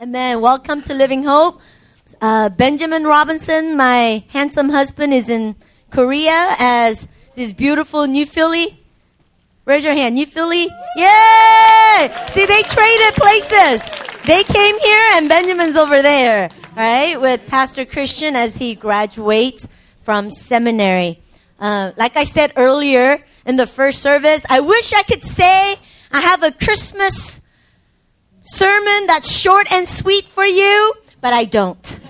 Amen. Welcome to Living Hope. Uh, Benjamin Robinson, my handsome husband, is in Korea as this beautiful new Philly. Raise your hand, new Philly. Yay! See, they traded places. They came here and Benjamin's over there, right? With Pastor Christian as he graduates from seminary. Uh, like I said earlier in the first service, I wish I could say I have a Christmas sermon that's short and sweet for you, but I don't.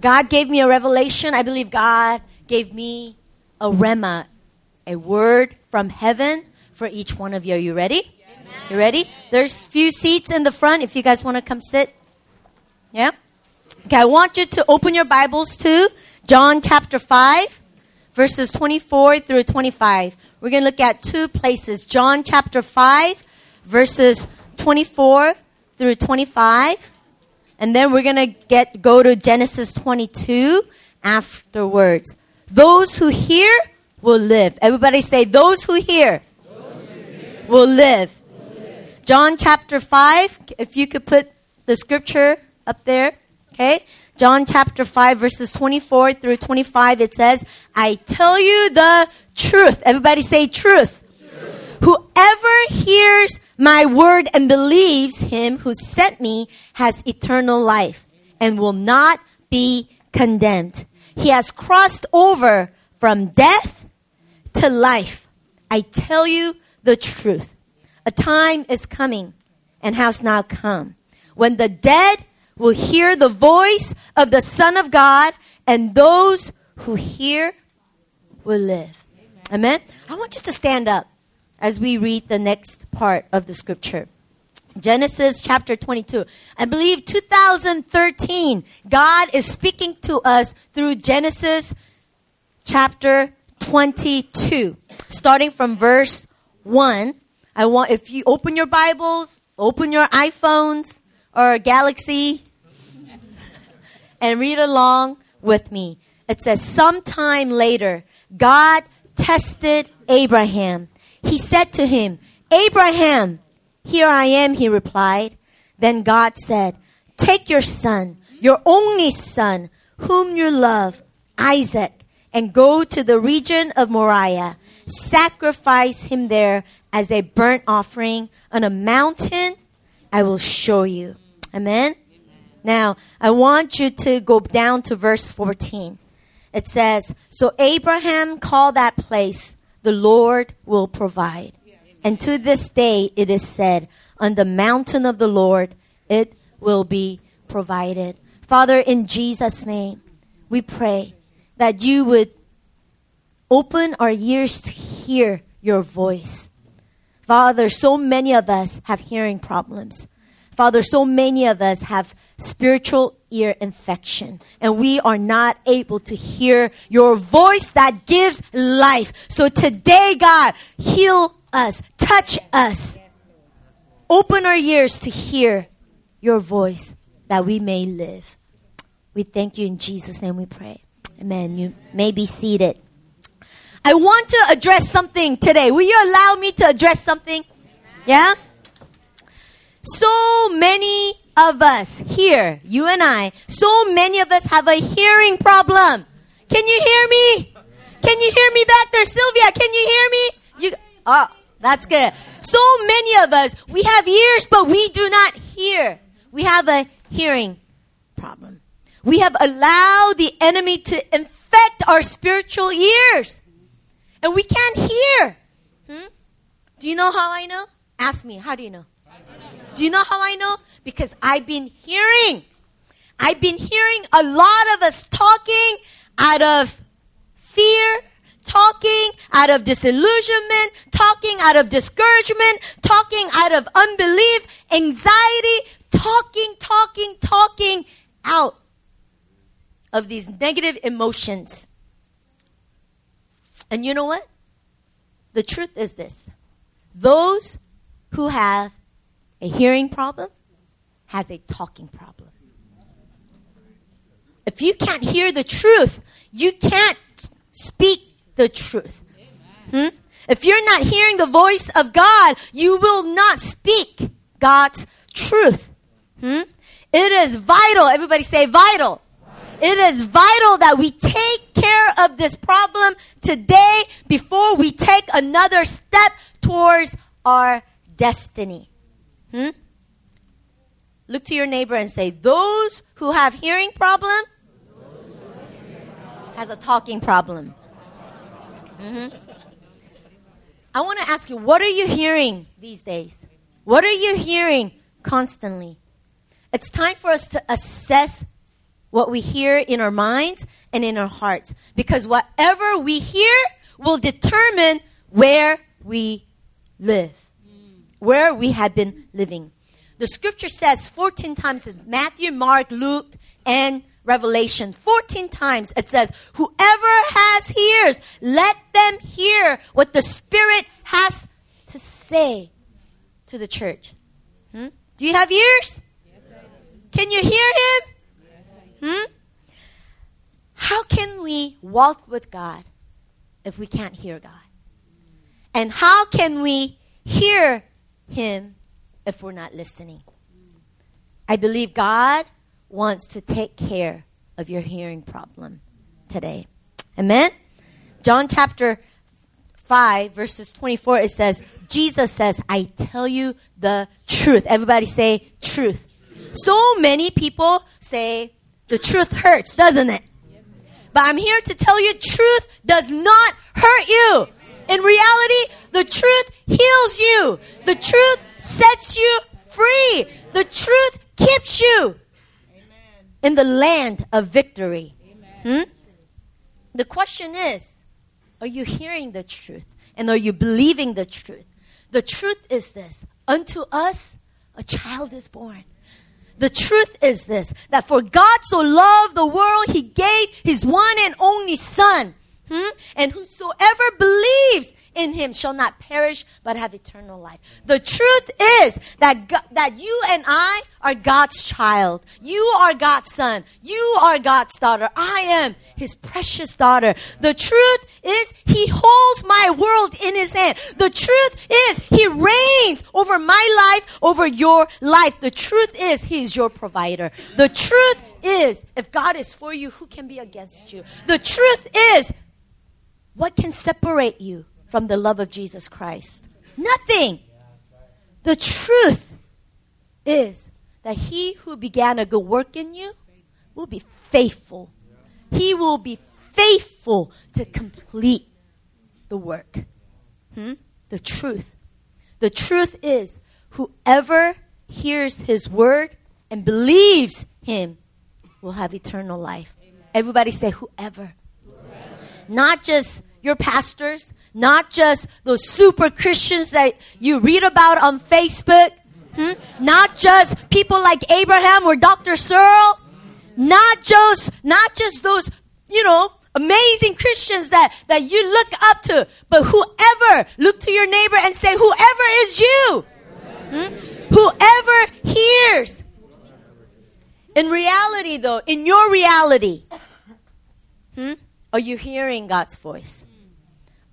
God gave me a revelation. I believe God gave me a rhema, a word from heaven for each one of you. Are you ready? You ready? There's few seats in the front if you guys want to come sit. Yeah? Okay, I want you to open your Bibles to John chapter 5, verses 24 through 25. We're going to look at two places. John chapter 5, verses 24 through 25. And then we're going to get go to Genesis 22 afterwards. Those who hear will live. Everybody say those who hear, those who hear. Will, live. will live. John chapter 5, if you could put the scripture up there, okay? John chapter 5 verses 24 through 25 it says, "I tell you the truth." Everybody say truth. truth. Whoever hears my word and believes him who sent me has eternal life and will not be condemned. He has crossed over from death to life. I tell you the truth. A time is coming and has now come when the dead will hear the voice of the Son of God and those who hear will live. Amen. I want you to stand up as we read the next part of the scripture. Genesis chapter 22. I believe 2013, God is speaking to us through Genesis chapter 22, starting from verse 1. I want, if you open your Bibles, open your iPhones or Galaxy, and read along with me. It says, Sometime later, God tested Abraham he said to him, Abraham, here I am, he replied. Then God said, Take your son, your only son, whom you love, Isaac, and go to the region of Moriah. Sacrifice him there as a burnt offering on a mountain I will show you. Amen? Now, I want you to go down to verse 14. It says, So Abraham called that place the Lord will provide. And to this day it is said, on the mountain of the Lord it will be provided. Father, in Jesus' name, we pray that you would open our ears to hear your voice. Father, so many of us have hearing problems. Father, so many of us have spiritual ear infection and we are not able to hear your voice that gives life. So today, God, heal us, touch us, open our ears to hear your voice that we may live. We thank you in Jesus' name we pray. Amen. You may be seated. I want to address something today. Will you allow me to address something? Yeah? So many of us here, you and I, so many of us have a hearing problem. Can you hear me? Can you hear me back there? Sylvia, can you hear me? You, oh, that's good. So many of us, we have ears, but we do not hear. We have a hearing problem. We have allowed the enemy to infect our spiritual ears. And we can't hear. Hmm? Do you know how I know? Ask me, how do you know? Do you know how I know? Because I've been hearing. I've been hearing a lot of us talking out of fear, talking out of disillusionment, talking out of discouragement, talking out of unbelief, anxiety, talking, talking, talking out of these negative emotions. And you know what? The truth is this those who have a hearing problem has a talking problem. If you can't hear the truth, you can't speak the truth. Hmm? If you're not hearing the voice of God, you will not speak God's truth. Hmm? It is vital. Everybody say vital. It is vital that we take care of this problem today before we take another step towards our destiny. Hmm? Look to your neighbor and say, Those who have hearing problem has a talking problem. Mm-hmm. I want to ask you, what are you hearing these days? What are you hearing constantly? It's time for us to assess what we hear in our minds and in our hearts. Because whatever we hear will determine where we live, where we have been living. The scripture says 14 times in Matthew, Mark, Luke, and Revelation, 14 times it says, Whoever has ears, let them hear what the Spirit has to say to the church. Hmm? Do you have ears? Can you hear Him? Hmm? How can we walk with God if we can't hear God? And how can we hear Him if we're not listening? I believe God wants to take care of your hearing problem today. Amen? John chapter 5, verses 24, it says, Jesus says, I tell you the truth. Everybody say truth. So many people say the truth hurts, doesn't it? But I'm here to tell you truth does not hurt you. In reality, the truth heals you. The truth sets you free. The truth keeps you in the land of victory. Hmm? The question is are you hearing the truth? And are you believing the truth? The truth is this unto us a child is born. The truth is this that for God so loved the world, he gave his one and only Son. Hmm? And whosoever believes in him shall not perish but have eternal life. The truth is that God, that you and I are God's child. You are God's son. You are God's daughter. I am his precious daughter. The truth is he holds my world in his hand. The truth is he reigns over my life, over your life. The truth is he is your provider. The truth is if God is for you, who can be against you? The truth is what can separate you from the love of Jesus Christ? Nothing. The truth is that he who began a good work in you will be faithful. He will be faithful to complete the work. Hmm? The truth. The truth is whoever hears his word and believes him will have eternal life. Everybody say, whoever. whoever. Not just your pastors, not just those super Christians that you read about on Facebook, hmm? not just people like Abraham or Dr. Searle, not just not just those you know amazing Christians that that you look up to, but whoever look to your neighbor and say, whoever is you, hmm? whoever hears. In reality, though, in your reality, hmm, are you hearing God's voice?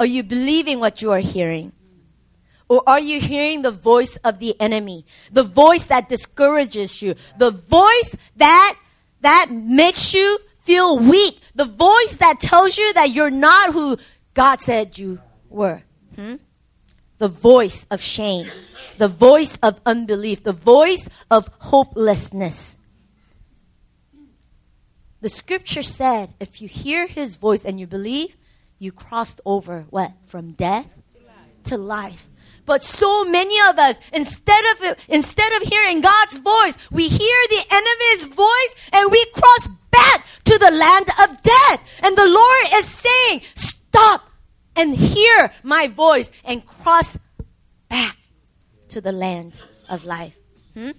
Are you believing what you are hearing? Or are you hearing the voice of the enemy? The voice that discourages you. The voice that, that makes you feel weak. The voice that tells you that you're not who God said you were. Hmm? The voice of shame. The voice of unbelief. The voice of hopelessness. The scripture said, if you hear his voice and you believe, you crossed over what? From death to life. But so many of us, instead of instead of hearing God's voice, we hear the enemy's voice and we cross back to the land of death. And the Lord is saying, "Stop and hear my voice and cross back to the land of life." Hmm?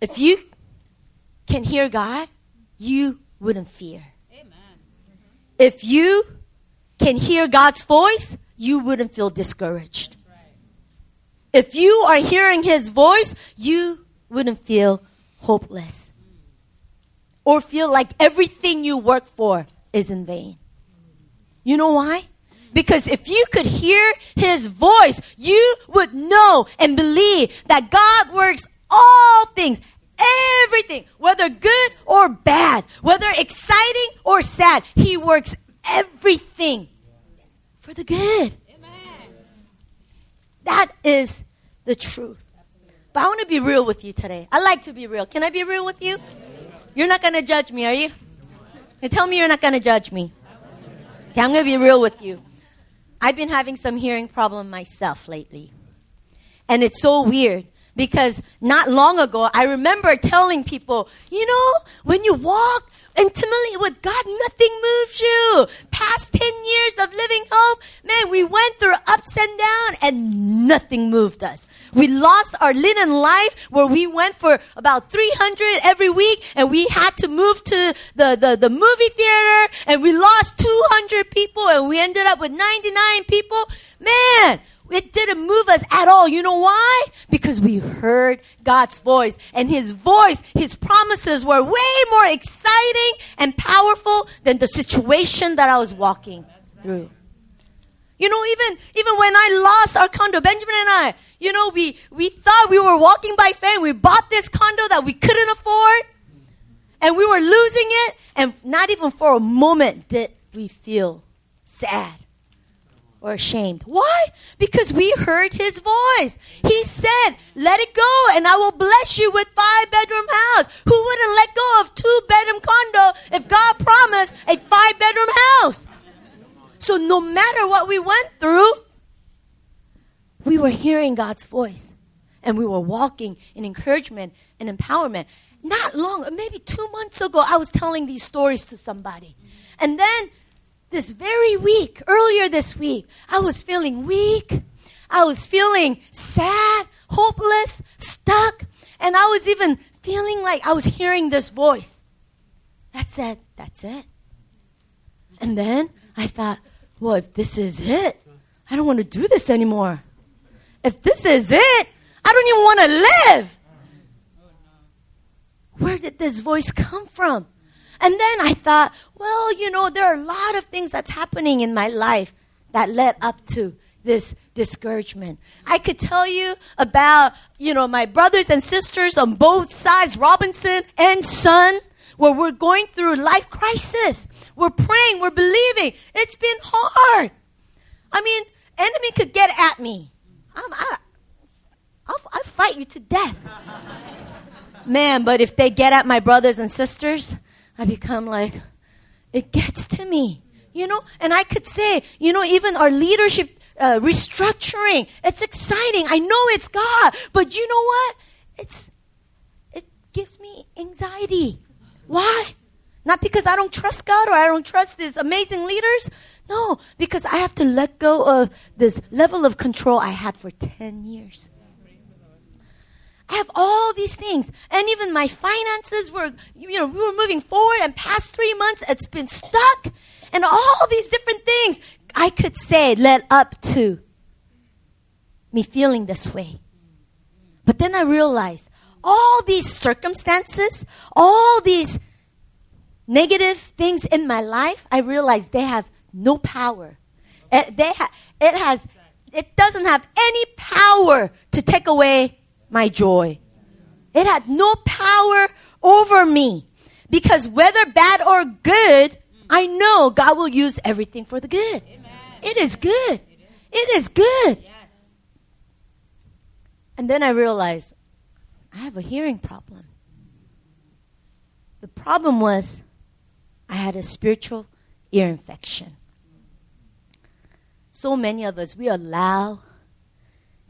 If you can hear God, you wouldn't fear if you can hear God's voice, you wouldn't feel discouraged. If you are hearing His voice, you wouldn't feel hopeless or feel like everything you work for is in vain. You know why? Because if you could hear his voice, you would know and believe that God works all things, everything, whether good or bad, whether exciting or sad, he works everything for the good. Amen. That is the truth. But I want to be real with you today. I like to be real. Can I be real with you? You're not going to judge me, are you? You tell me you're not going to judge me. Okay, I'm going to be real with you. I've been having some hearing problem myself lately. And it's so weird because not long ago, I remember telling people, you know, when you walk intimately with God, nothing moves you. Past 10 years of living hope, man, we went through ups and downs and nothing moved us. We lost our linen life where we went for about 300 every week and we had to move to the, the, the movie theater and we lost 200 people and we ended up with 99 people. Man, it didn't move us at all. You know why? Because we heard God's voice. And His voice, His promises were way more exciting and powerful than the situation that I was walking through. You know, even, even when I lost our condo, Benjamin and I, you know, we, we thought we were walking by faith. We bought this condo that we couldn't afford. And we were losing it. And not even for a moment did we feel sad or ashamed. Why? Because we heard his voice. He said, let it go and I will bless you with five bedroom house. Who wouldn't let go of two bedroom condo if God promised a five bedroom house? So no matter what we went through, we were hearing God's voice and we were walking in encouragement and empowerment. Not long, maybe two months ago, I was telling these stories to somebody. And then this very week, earlier this week, I was feeling weak. I was feeling sad, hopeless, stuck. And I was even feeling like I was hearing this voice that said, That's it. And then I thought, Well, if this is it, I don't want to do this anymore. If this is it, I don't even want to live. Where did this voice come from? And then I thought, well, you know, there are a lot of things that's happening in my life that led up to this discouragement. I could tell you about, you know, my brothers and sisters on both sides, Robinson and Son, where we're going through life crisis. We're praying, we're believing. It's been hard. I mean, enemy could get at me. I'm, I, I'll, I'll fight you to death. Man, but if they get at my brothers and sisters, I become like, it gets to me, you know? And I could say, you know, even our leadership uh, restructuring, it's exciting. I know it's God, but you know what? It's, it gives me anxiety. Why? Not because I don't trust God or I don't trust these amazing leaders. No, because I have to let go of this level of control I had for 10 years. I have all these things. And even my finances were, you know, we were moving forward and past three months it's been stuck. And all these different things I could say led up to me feeling this way. But then I realized all these circumstances, all these negative things in my life, I realized they have no power. It, they ha- it has, it doesn't have any power to take away my joy. It had no power over me. Because whether bad or good, I know God will use everything for the good. It is good. It is good. And then I realized I have a hearing problem. The problem was I had a spiritual ear infection. So many of us, we allow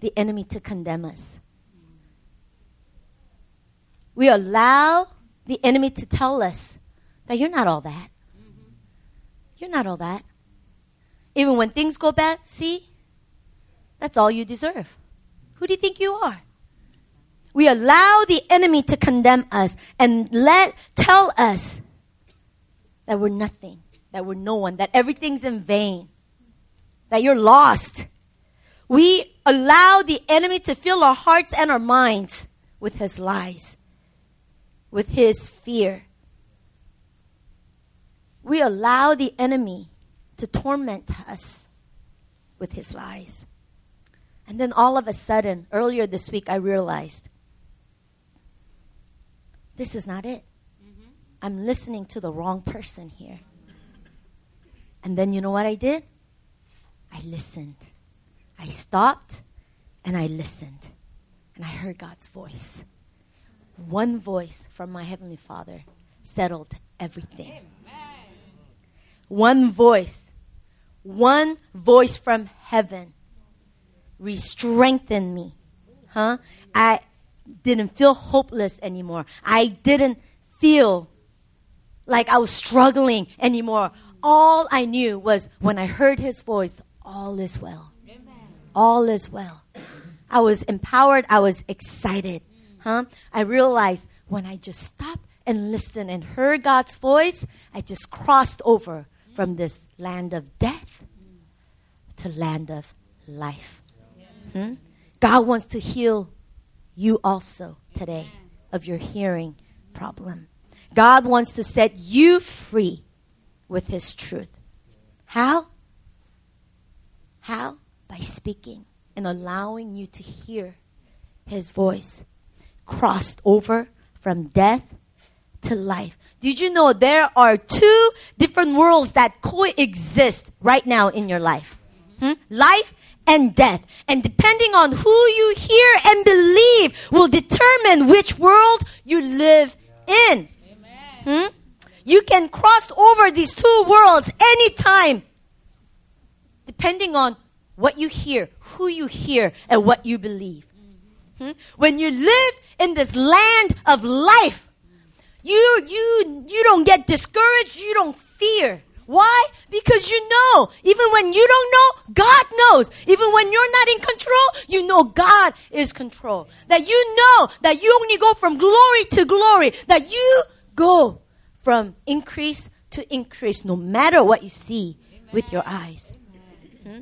the enemy to condemn us we allow the enemy to tell us that you're not all that. You're not all that. Even when things go bad, see, that's all you deserve. Who do you think you are? We allow the enemy to condemn us and let tell us that we're nothing, that we're no one, that everything's in vain, that you're lost. We allow the enemy to fill our hearts and our minds with his lies with his fear. We allow the enemy to torment us with his lies. And then all of a sudden, earlier this week, I realized this is not it. Mm-hmm. I'm listening to the wrong person here. And then you know what I did? I listened. I stopped and I listened. And I heard God's voice. One voice from my Heavenly Father settled everything. Amen. One voice, one voice from heaven re strengthened me. Huh? I didn't feel hopeless anymore. I didn't feel like I was struggling anymore. All I knew was when I heard his voice, all is well. Amen. All is well. I was empowered. I was excited. I realized when I just stopped and listened and heard God's voice, I just crossed over from this land of death to land of life. Hmm? God wants to heal you also today of your hearing problem. God wants to set you free with His truth. How? How? By speaking and allowing you to hear His voice. Crossed over from death to life. Did you know there are two different worlds that coexist right now in your life? Hmm? Life and death. And depending on who you hear and believe will determine which world you live in. Hmm? You can cross over these two worlds anytime, depending on what you hear, who you hear, and what you believe. Hmm? When you live in this land of life, you, you, you don't get discouraged, you don't fear. Why? Because you know, even when you don't know, God knows. Even when you're not in control, you know God is control. That you know that you only go from glory to glory. That you go from increase to increase no matter what you see Amen. with your eyes. Hmm?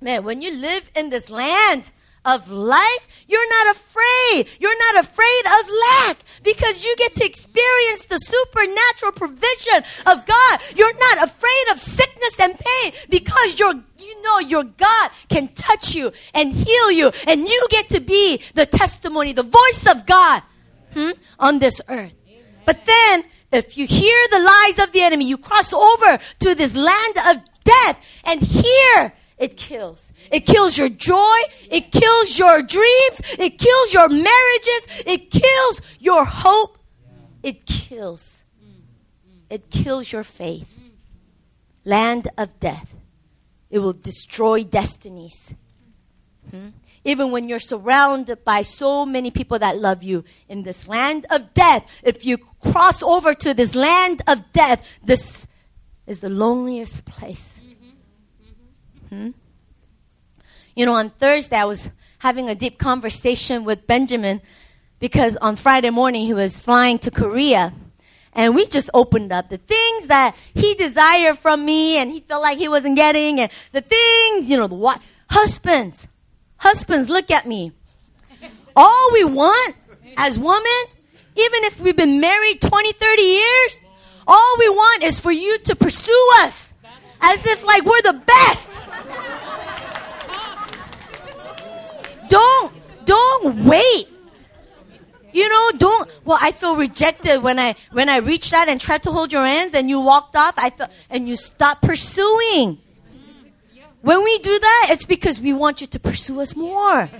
Man, when you live in this land, of life, you're not afraid. You're not afraid of lack because you get to experience the supernatural provision of God. You're not afraid of sickness and pain because you're you know your God can touch you and heal you, and you get to be the testimony, the voice of God hmm, on this earth. Amen. But then, if you hear the lies of the enemy, you cross over to this land of death, and here it kills. It kills your joy. It kills your dreams. It kills your marriages. It kills your hope. It kills. It kills your faith. Land of death. It will destroy destinies. Hmm? Even when you're surrounded by so many people that love you in this land of death, if you cross over to this land of death, this is the loneliest place Hmm? You know, on Thursday, I was having a deep conversation with Benjamin because on Friday morning he was flying to Korea. And we just opened up the things that he desired from me and he felt like he wasn't getting, and the things, you know, the what? Husbands, husbands, look at me. All we want as women, even if we've been married 20, 30 years, all we want is for you to pursue us as if like we're the best. Don't don't wait. You know, don't. Well, I feel rejected when I when I reached out and tried to hold your hands, and you walked off. I felt, and you stopped pursuing. When we do that, it's because we want you to pursue us more.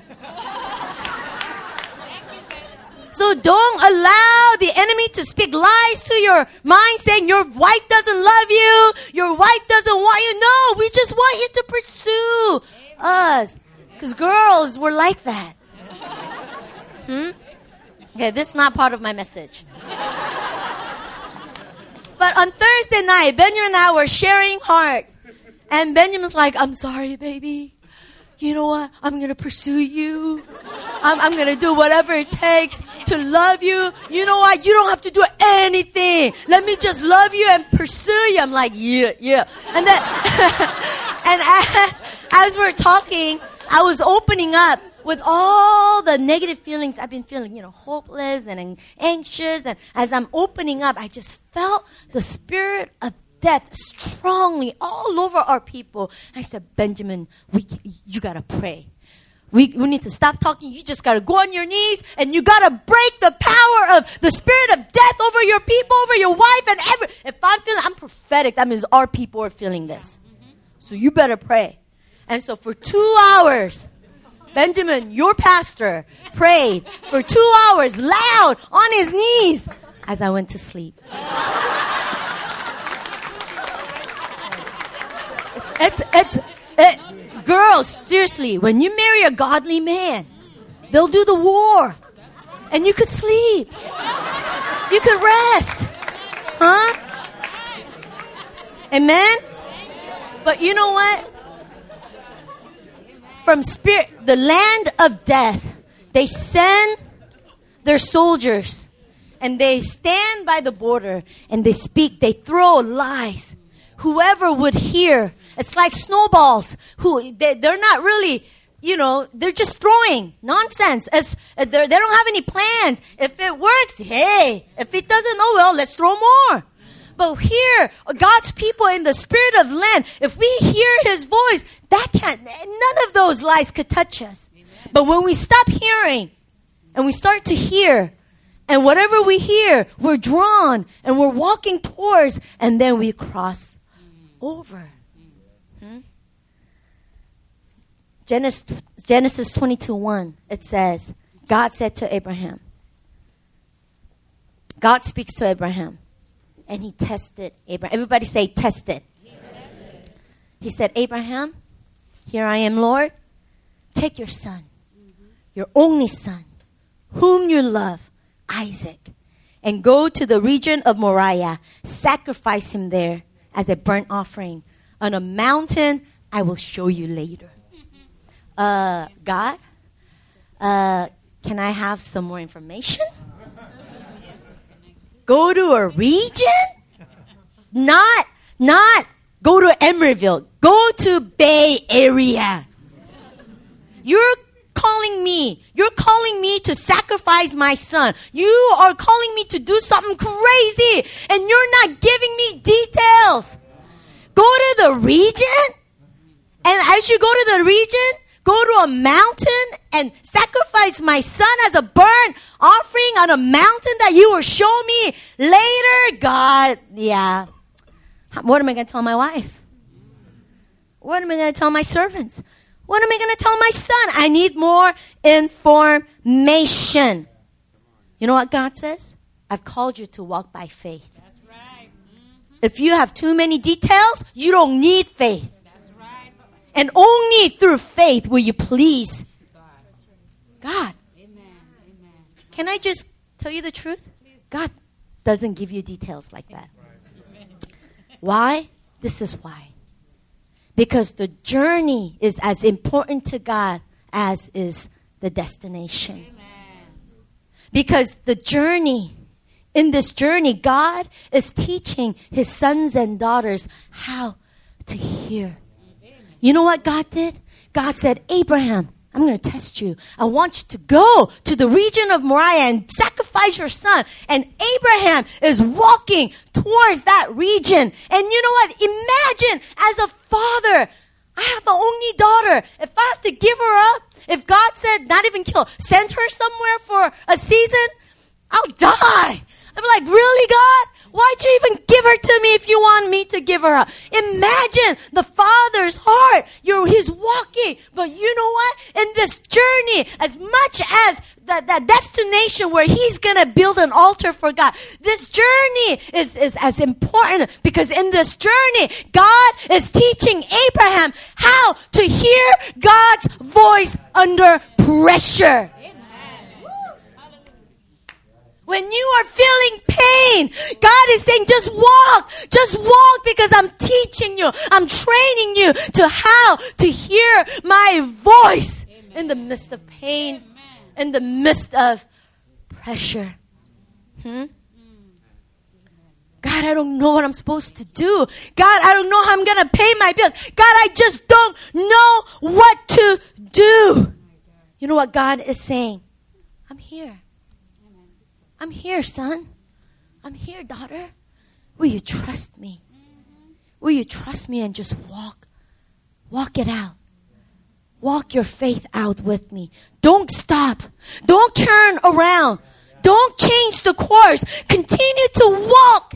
So don't allow the enemy to speak lies to your mind saying your wife doesn't love you, your wife doesn't want you. No, we just want you to pursue us. Because girls were like that. Hmm? Okay, this is not part of my message. But on Thursday night, Benjamin and I were sharing hearts. And Benjamin's like, I'm sorry, baby you know what? I'm going to pursue you. I'm, I'm going to do whatever it takes to love you. You know what? You don't have to do anything. Let me just love you and pursue you. I'm like, yeah, yeah. And then, and as, as we're talking, I was opening up with all the negative feelings I've been feeling, you know, hopeless and anxious. And as I'm opening up, I just felt the spirit of death strongly all over our people. I said, Benjamin, we, you gotta pray. We, we need to stop talking. You just gotta go on your knees and you gotta break the power of the spirit of death over your people, over your wife, and every. If I'm feeling, I'm prophetic. That means our people are feeling this. So you better pray. And so for two hours, Benjamin, your pastor, prayed for two hours loud on his knees as I went to sleep. It's, it's, it, girls, seriously, when you marry a godly man, they'll do the war. And you could sleep. You could rest. Huh? Amen? But you know what? From spirit, the land of death, they send their soldiers and they stand by the border and they speak, they throw lies. Whoever would hear, it's like snowballs. Who they, they're not really, you know, they're just throwing nonsense. It's, uh, they don't have any plans. If it works, hey. If it doesn't, oh well, let's throw more. But here, God's people in the spirit of land, if we hear his voice, that can't, none of those lies could touch us. Amen. But when we stop hearing and we start to hear, and whatever we hear, we're drawn and we're walking towards, and then we cross over. Hmm? Genesis, Genesis 22 1, it says, God said to Abraham, God speaks to Abraham and he tested Abraham. Everybody say, tested. tested. He said, Abraham, here I am, Lord. Take your son, mm-hmm. your only son, whom you love, Isaac, and go to the region of Moriah. Sacrifice him there as a burnt offering on a mountain I will show you later. Uh, God, uh, can I have some more information? go to a region? Not, not go to Emeryville. Go to Bay Area. You're calling me. You're calling me to sacrifice my son. You are calling me to do something crazy and you're not giving me details. Go to the region and as you go to the region, go to a mountain and sacrifice my son as a burnt offering on a mountain that you will show me later? God, yeah. What am I going to tell my wife? What am I going to tell my servants? What am I going to tell my son? I need more information. You know what God says? I've called you to walk by faith. That's right. Mm-hmm. If you have too many details, you don't need faith. And only through faith will you please God. Can I just tell you the truth? God doesn't give you details like that. Why? This is why. Because the journey is as important to God as is the destination. Because the journey, in this journey, God is teaching his sons and daughters how to hear you know what God did? God said, Abraham, I'm going to test you. I want you to go to the region of Moriah and sacrifice your son. And Abraham is walking towards that region. And you know what? Imagine as a father, I have an only daughter. If I have to give her up, if God said not even kill, send her somewhere for a season, I'll die. I'm like, really, God? Why'd you even give her to me if you want me to give her up? Imagine the father's heart. You're, he's walking. But you know what? In this journey, as much as that, that destination where he's gonna build an altar for God, this journey is, is as important because in this journey, God is teaching Abraham how to hear God's voice under pressure. When you are feeling pain, God is saying, just walk, just walk because I'm teaching you, I'm training you to how to hear my voice Amen. in the midst of pain, Amen. in the midst of pressure. Hmm? God, I don't know what I'm supposed to do. God, I don't know how I'm going to pay my bills. God, I just don't know what to do. You know what God is saying? I'm here. I'm here, son. I'm here, daughter. Will you trust me? will you trust me and just walk? Walk it out. Walk your faith out with me. Don't stop. Don't turn around. Don't change the course. Continue to walk.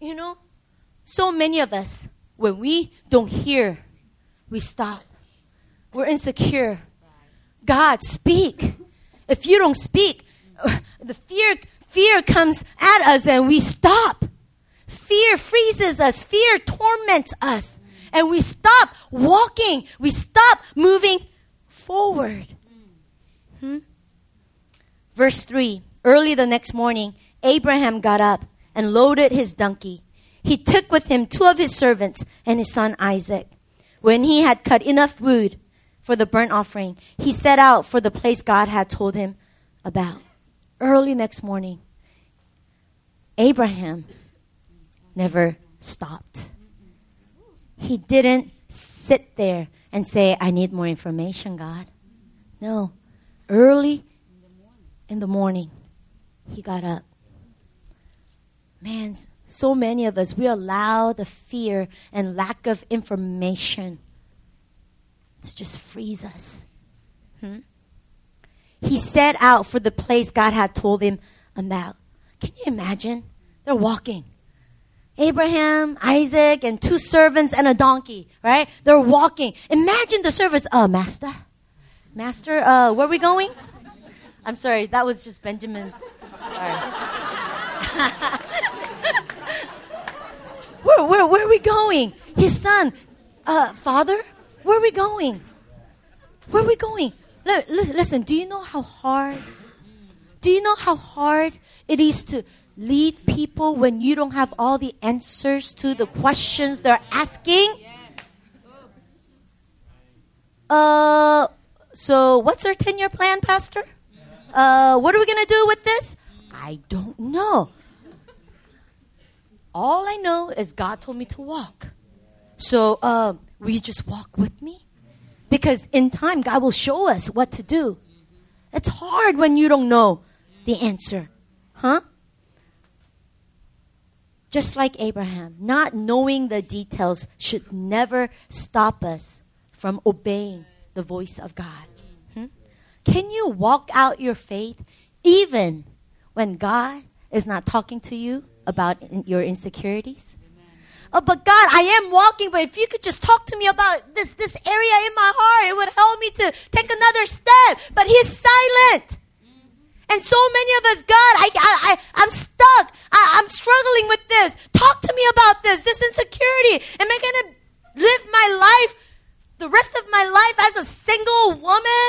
You know, so many of us, when we don't hear, we stop. We're insecure. God, speak. If you don't speak, the fear, fear comes at us and we stop. Fear freezes us. Fear torments us. And we stop walking. We stop moving forward. Hmm? Verse 3 Early the next morning, Abraham got up and loaded his donkey. He took with him two of his servants and his son Isaac. When he had cut enough wood for the burnt offering, he set out for the place God had told him about. Early next morning, Abraham never stopped. He didn't sit there and say, I need more information, God. No. Early in the morning, he got up. Man, so many of us, we allow the fear and lack of information to just freeze us. Hmm? He set out for the place God had told him about. Can you imagine? They're walking. Abraham, Isaac, and two servants and a donkey, right? They're walking. Imagine the servants. Uh, master, master, uh, where are we going? I'm sorry, that was just Benjamin's. Sorry. where, where, where are we going? His son, uh, father, where are we going? Where are we going? Listen, do you know how hard? Do you know how hard it is to lead people when you don't have all the answers to the questions they're asking? Uh, so what's our 10 year plan, Pastor? Uh, what are we going to do with this? I don't know. All I know is God told me to walk. So, uh, will you just walk with me? Because in time, God will show us what to do. It's hard when you don't know the answer. Huh? just like Abraham, not knowing the details should never stop us from obeying the voice of God. Hmm? Can you walk out your faith even when God is not talking to you about in your insecurities? Oh, but God, I am walking, but if you could just talk to me about this, this area in my heart, it would help me to take another step. But He's silent. And so many of us, God, I, I, I, I'm stuck. I, I'm struggling with this. Talk to me about this, this insecurity. Am I going to live my life, the rest of my life as a single woman?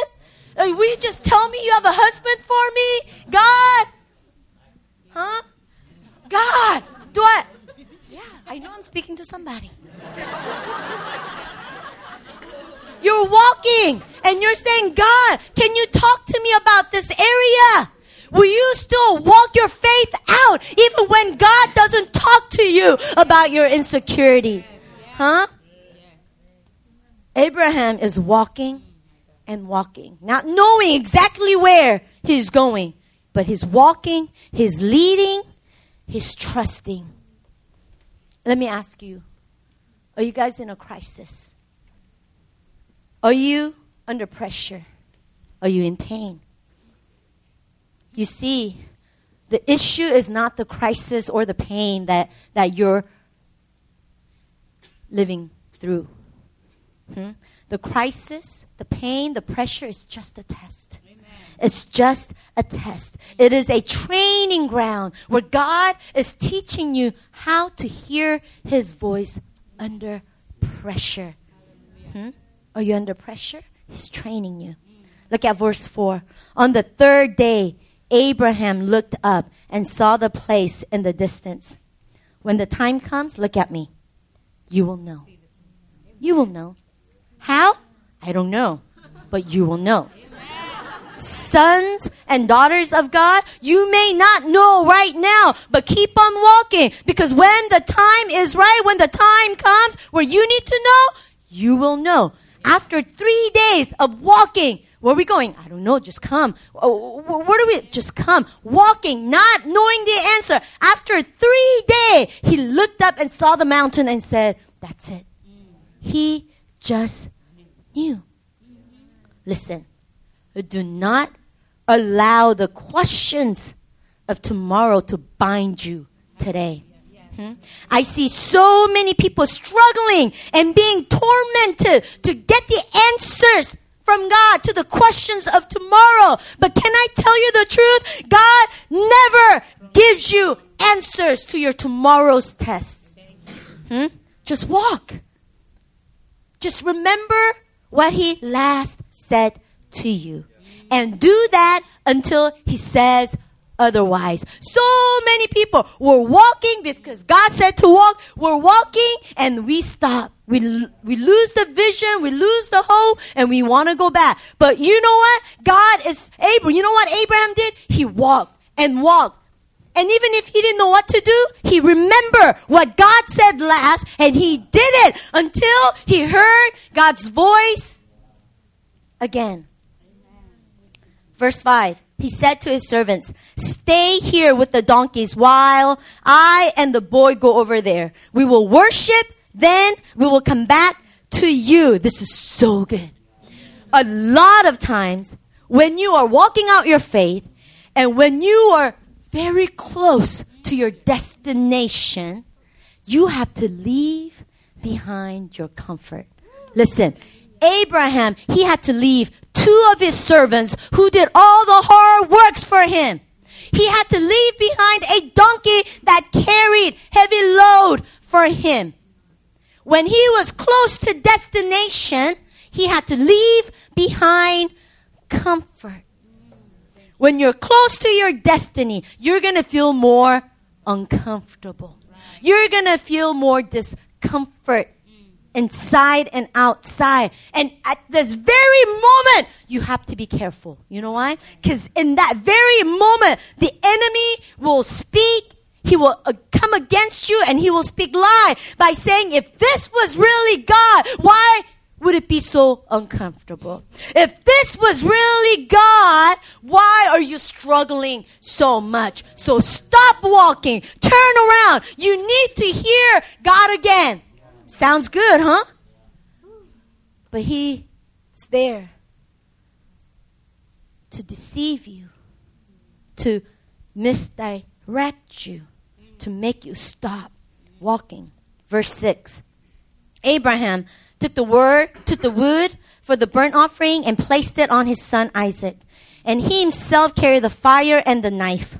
Uh, will you just tell me you have a husband for me? God? Huh? God, do I? I know I'm speaking to somebody. You're walking and you're saying, God, can you talk to me about this area? Will you still walk your faith out even when God doesn't talk to you about your insecurities? Huh? Abraham is walking and walking, not knowing exactly where he's going, but he's walking, he's leading, he's trusting. Let me ask you are you guys in a crisis? Are you under pressure? Are you in pain? You see, the issue is not the crisis or the pain that, that you're living through. Hmm? The crisis, the pain, the pressure is just a test. It's just a test. It is a training ground where God is teaching you how to hear His voice under pressure. Hmm? Are you under pressure? He's training you. Look at verse 4. On the third day, Abraham looked up and saw the place in the distance. When the time comes, look at me. You will know. You will know. How? I don't know. But you will know. Sons and daughters of God, you may not know right now, but keep on walking because when the time is right, when the time comes where you need to know, you will know after three days of walking Where are we going? I don't know. Just come. Oh, where do we? Just come. Walking, not knowing the answer. After three days, he looked up and saw the mountain and said, That's it. He just knew. Listen, do not allow the questions of tomorrow to bind you today. Hmm? I see so many people struggling and being tormented to get the answers from God to the questions of tomorrow. But can I tell you the truth? God never gives you answers to your tomorrow's tests. Hmm? Just walk. Just remember what He last said to you. And do that until He says otherwise. So many people were walking because God said to walk. We're walking and we stop. We, we lose the vision, we lose the hope, and we want to go back. But you know what? God is Abraham. You know what Abraham did? He walked and walked. And even if he didn't know what to do, he remembered what God said last, and he did it until he heard God's voice again. Verse 5 he said to his servants, Stay here with the donkeys while I and the boy go over there. We will worship, then we will come back to you. This is so good. A lot of times, when you are walking out your faith and when you are very close to your destination, you have to leave behind your comfort. Listen, Abraham, he had to leave two of his servants who did all the hard works for him. He had to leave behind a donkey that carried heavy load for him. When he was close to destination, he had to leave behind comfort. When you're close to your destiny, you're going to feel more uncomfortable. You're going to feel more discomfort inside and outside. And at this very moment, you have to be careful. You know why? Because in that very moment, the enemy will speak. He will uh, come against you and he will speak lie by saying, if this was really God, why would it be so uncomfortable? If this was really God, why are you struggling so much? So stop walking, turn around. You need to hear God again. Sounds good, huh? But he's there to deceive you, to misdirect you, to make you stop walking. Verse 6. Abraham took the word, took the wood for the burnt offering and placed it on his son Isaac. And he himself carried the fire and the knife.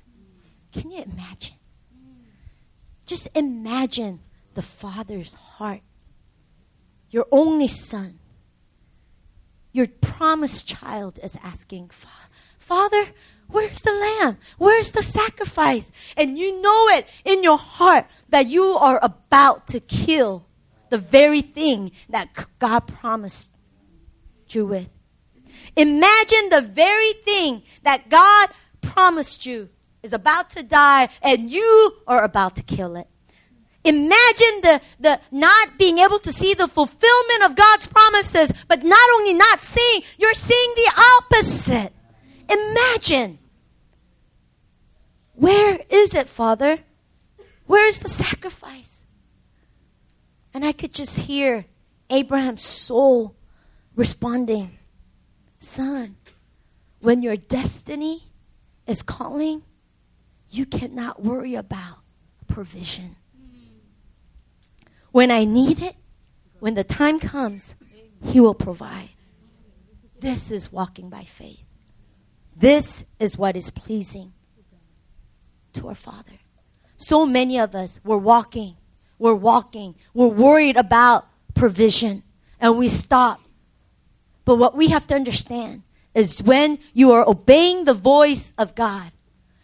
Can you imagine? Just imagine the father's heart. Your only son, your promised child is asking, Father, where's the lamb? Where's the sacrifice? And you know it in your heart that you are about to kill the very thing that God promised you with. Imagine the very thing that God promised you is about to die and you are about to kill it. Imagine the, the not being able to see the fulfillment of God's promises, but not only not seeing, you're seeing the opposite. Imagine. Where is it, Father? Where is the sacrifice? And I could just hear Abraham's soul responding Son, when your destiny is calling, you cannot worry about provision. When I need it, when the time comes, He will provide. This is walking by faith. This is what is pleasing to our Father. So many of us, we're walking, we're walking, we're worried about provision, and we stop. But what we have to understand is when you are obeying the voice of God.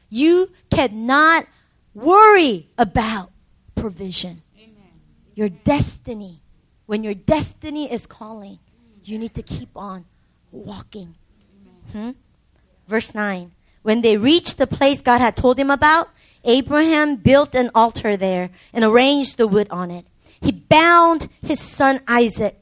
You cannot worry about provision. Amen. Your destiny, when your destiny is calling, you need to keep on walking. Hmm? Verse 9. When they reached the place God had told him about, Abraham built an altar there and arranged the wood on it. He bound his son Isaac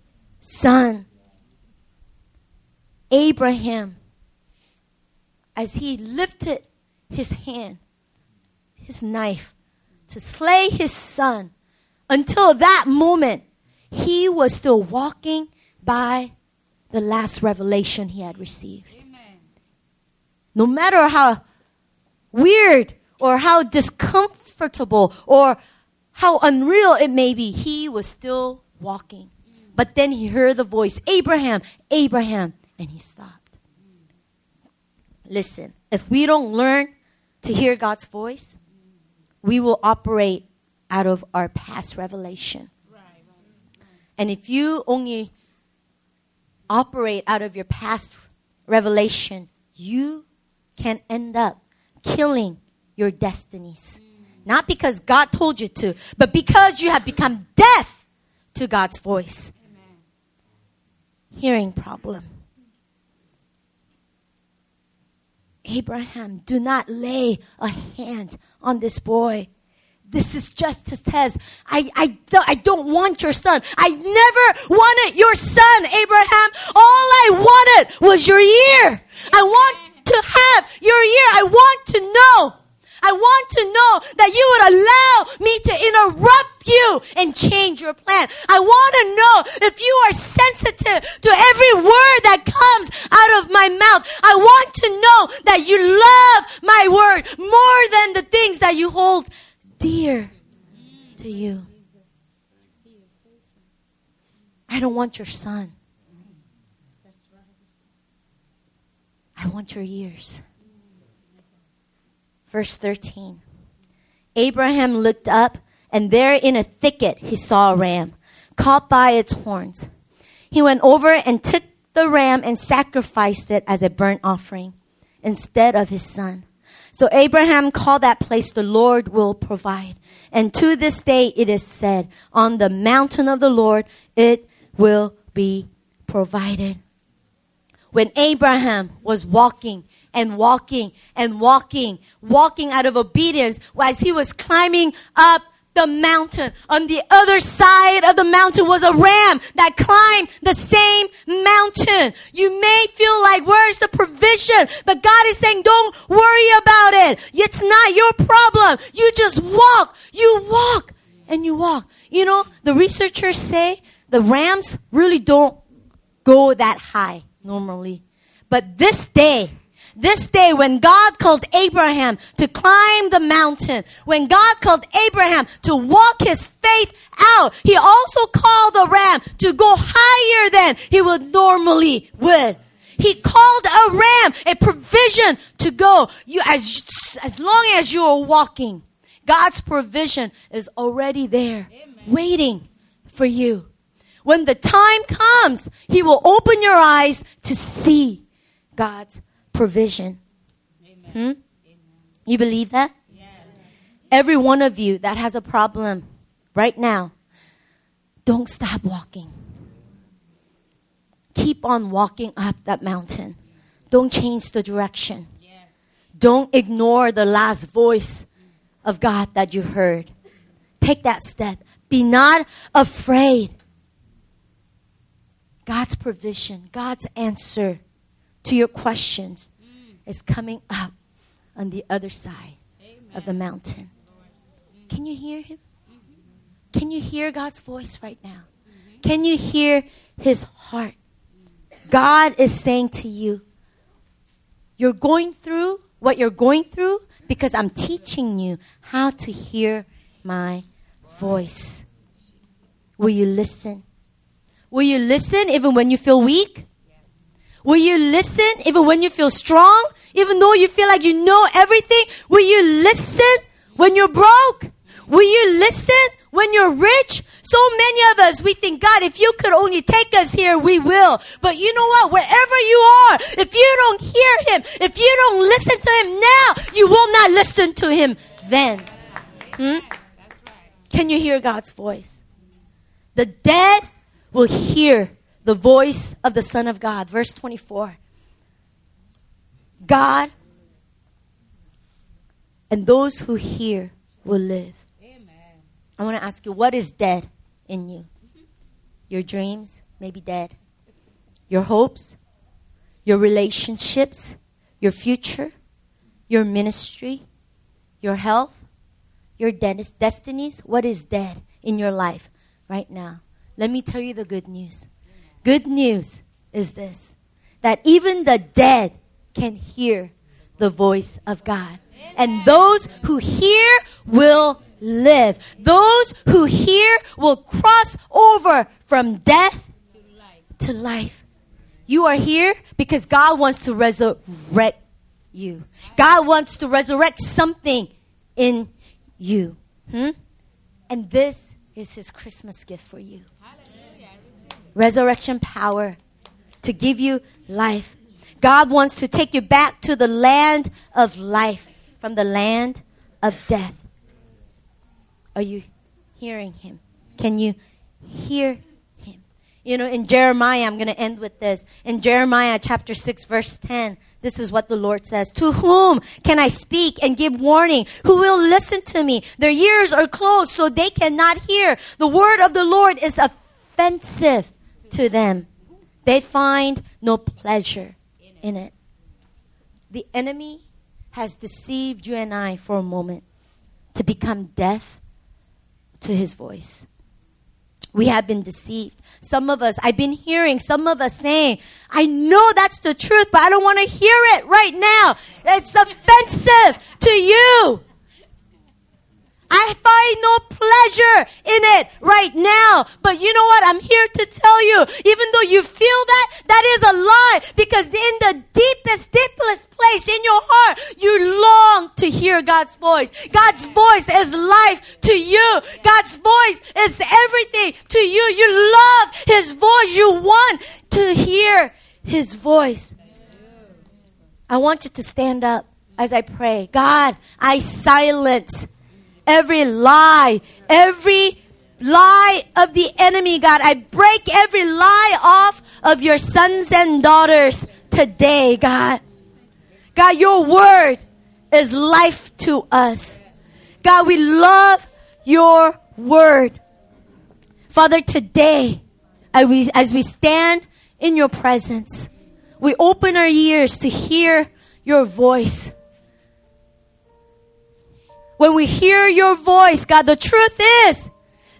son. Abraham, as he lifted his hand, his knife, to slay his son, until that moment, he was still walking by the last revelation he had received. Amen. No matter how weird or how discomfortable or how unreal it may be, he was still walking. But then he heard the voice, Abraham, Abraham, and he stopped. Listen, if we don't learn to hear God's voice, we will operate out of our past revelation. And if you only operate out of your past revelation, you can end up killing your destinies. Not because God told you to, but because you have become deaf to God's voice. Hearing problem. Abraham, do not lay a hand on this boy. This is just a test. I, I, I don't want your son. I never wanted your son, Abraham. All I wanted was your ear. I want to have your ear. I want to know I want to know that you would allow me to interrupt you and change your plan. I want to know if you are sensitive to every word that comes out of my mouth. I want to know that you love my word more than the things that you hold dear to you. I don't want your son. I want your ears. Verse 13. Abraham looked up, and there in a thicket he saw a ram, caught by its horns. He went over and took the ram and sacrificed it as a burnt offering instead of his son. So Abraham called that place the Lord will provide. And to this day it is said, on the mountain of the Lord it will be provided. When Abraham was walking and walking and walking, walking out of obedience as he was climbing up the mountain. On the other side of the mountain was a ram that climbed the same mountain. You may feel like, where's the provision? But God is saying, don't worry about it. It's not your problem. You just walk. You walk and you walk. You know, the researchers say the rams really don't go that high normally. But this day, this day, when God called Abraham to climb the mountain, when God called Abraham to walk his faith out, he also called the ram to go higher than he would normally would. He called a ram, a provision to go. You, as, as long as you are walking, God's provision is already there, Amen. waiting for you. When the time comes, He will open your eyes to see God's provision. Hmm? You believe that? Yes. Every one of you that has a problem right now, don't stop walking. Keep on walking up that mountain. Don't change the direction. Yes. Don't ignore the last voice of God that you heard. Take that step. Be not afraid. God's provision, God's answer to your questions. Is coming up on the other side Amen. of the mountain. Can you hear him? Mm-hmm. Can you hear God's voice right now? Mm-hmm. Can you hear his heart? God is saying to you, You're going through what you're going through because I'm teaching you how to hear my voice. Will you listen? Will you listen even when you feel weak? Will you listen even when you feel strong? Even though you feel like you know everything? Will you listen when you're broke? Will you listen when you're rich? So many of us, we think, God, if you could only take us here, we will. But you know what? Wherever you are, if you don't hear Him, if you don't listen to Him now, you will not listen to Him then. Hmm? Can you hear God's voice? The dead will hear the voice of the Son of God. Verse 24. God and those who hear will live. Amen. I want to ask you, what is dead in you? Your dreams may be dead. Your hopes, your relationships, your future, your ministry, your health, your de- destinies. What is dead in your life right now? Let me tell you the good news. Good news is this that even the dead can hear the voice of God. And those who hear will live. Those who hear will cross over from death to life. You are here because God wants to resurrect you. God wants to resurrect something in you. Hmm? And this is His Christmas gift for you resurrection power to give you life. God wants to take you back to the land of life from the land of death. Are you hearing him? Can you hear him? You know, in Jeremiah, I'm going to end with this. In Jeremiah chapter 6, verse 10, this is what the Lord says. To whom can I speak and give warning? Who will listen to me? Their ears are closed so they cannot hear. The word of the Lord is offensive to them. They find no pleasure in it. The enemy has deceived you and I for a moment to become deaf to his voice. We have been deceived. Some of us, I've been hearing some of us saying, I know that's the truth, but I don't want to hear it right now. It's offensive to you. I find no pleasure in it right now. But you know what? I'm here to tell you, even though you feel that, that is a lie because in the deepest, deepest place in your heart, you long to hear God's voice. God's voice is life to you. God's voice is everything to you. You love His voice. You want to hear His voice. I want you to stand up as I pray. God, I silence every lie, every lie of the enemy, God. I break every lie off of your sons and daughters today, God. God, your word is life to us. God, we love your word. Father, today, as we stand in your presence, we open our ears to hear your voice. When we hear your voice, God, the truth is,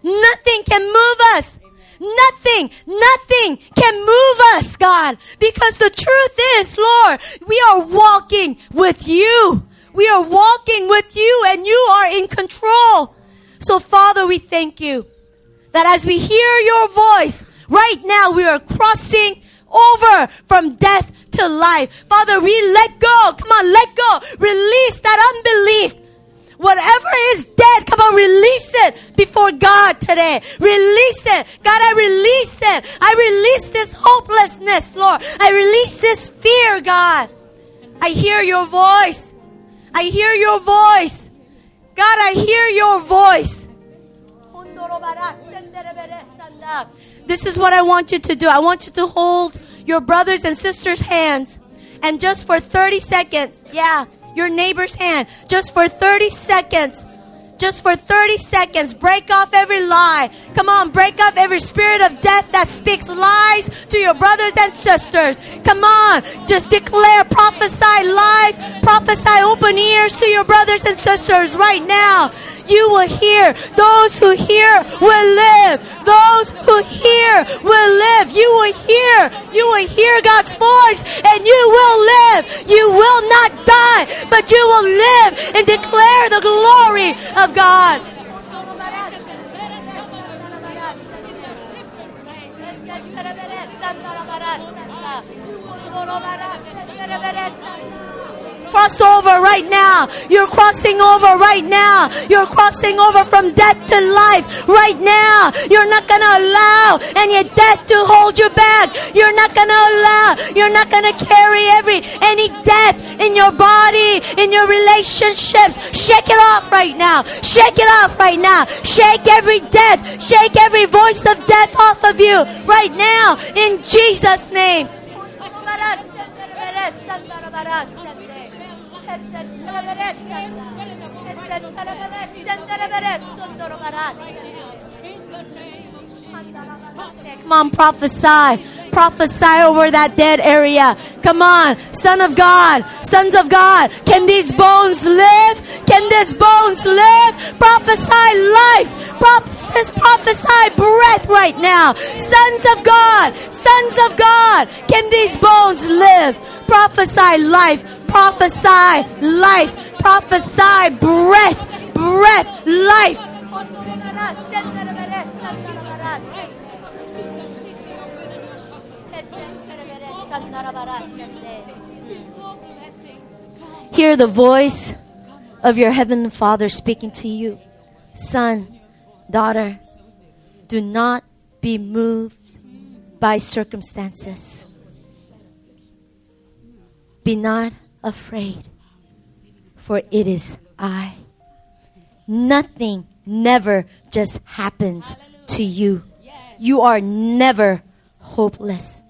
nothing can move us. Nothing, nothing can move us, God, because the truth is, Lord, we are walking with you. We are walking with you and you are in control. So, Father, we thank you that as we hear your voice, right now we are crossing over from death to life. Father, we let go. Come on, let go. Release that unbelief. Whatever is dead, come on, release it before God today. Release it. God, I release it. I release this hopelessness, Lord. I release this fear, God. I hear your voice. I hear your voice. God, I hear your voice. This is what I want you to do. I want you to hold your brothers and sisters' hands. And just for 30 seconds, yeah, your neighbor's hand just for 30 seconds. Just for 30 seconds. Break off every lie. Come on, break off every spirit of death that speaks lies to your brothers and sisters. Come on, just declare, prophesy life, prophesy open ears to your brothers and sisters right now. You will hear. Those who hear will live. Those who hear will live. You will hear. You will hear God's voice and you will live. You will not die, but you will live and declare the glory of God. Cross over right now. You're crossing over right now. You're crossing over from death to life right now. You're not going to allow any death to hold you back. You're not going to allow, you're not going to carry every, any death in your body, in your relationships. Shake it off right now. Shake it off right now. Shake every death. Shake every voice of death off of you right now in Jesus' name. Essen, Teleberessen, Essen, Teleberessen, Teleberessen, Teleberessen, Teleberessen, Come on, prophesy. Prophesy over that dead area. Come on, Son of God, sons of God. Can these bones live? Can these bones live? Prophesy life. Prophes- prophesy breath right now. Sons of God, sons of God. Can these bones live? Prophesy life. Prophesy life. Prophesy breath. Breath. Life. Hear the voice of your heavenly Father speaking to you. Son, daughter, do not be moved by circumstances. Be not afraid, for it is I. Nothing never just happens to you. You are never hopeless.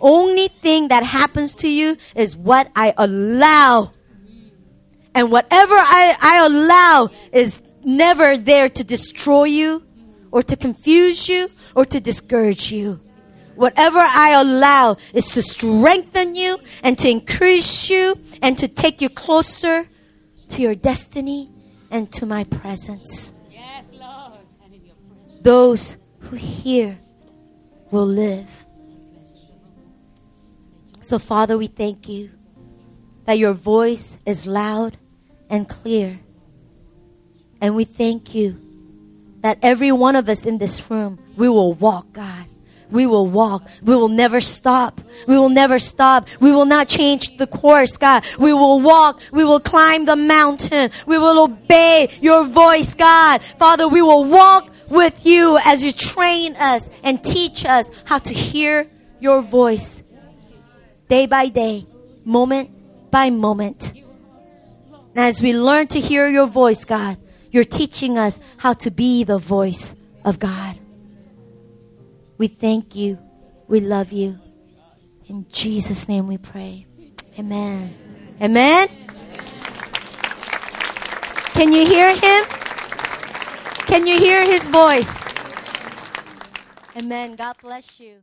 Only thing that happens to you is what I allow. And whatever I, I allow is never there to destroy you or to confuse you or to discourage you. Whatever I allow is to strengthen you and to increase you and to take you closer to your destiny and to my presence. Yes, Lord. Those who hear will live. So, Father, we thank you that your voice is loud and clear. And we thank you that every one of us in this room, we will walk, God. We will walk. We will never stop. We will never stop. We will not change the course, God. We will walk. We will climb the mountain. We will obey your voice, God. Father, we will walk with you as you train us and teach us how to hear your voice day by day, moment by moment. And as we learn to hear your voice, God, you're teaching us how to be the voice of God. We thank you. We love you. In Jesus' name we pray. Amen. Amen. Can you hear him? Can you hear his voice? Amen. God bless you.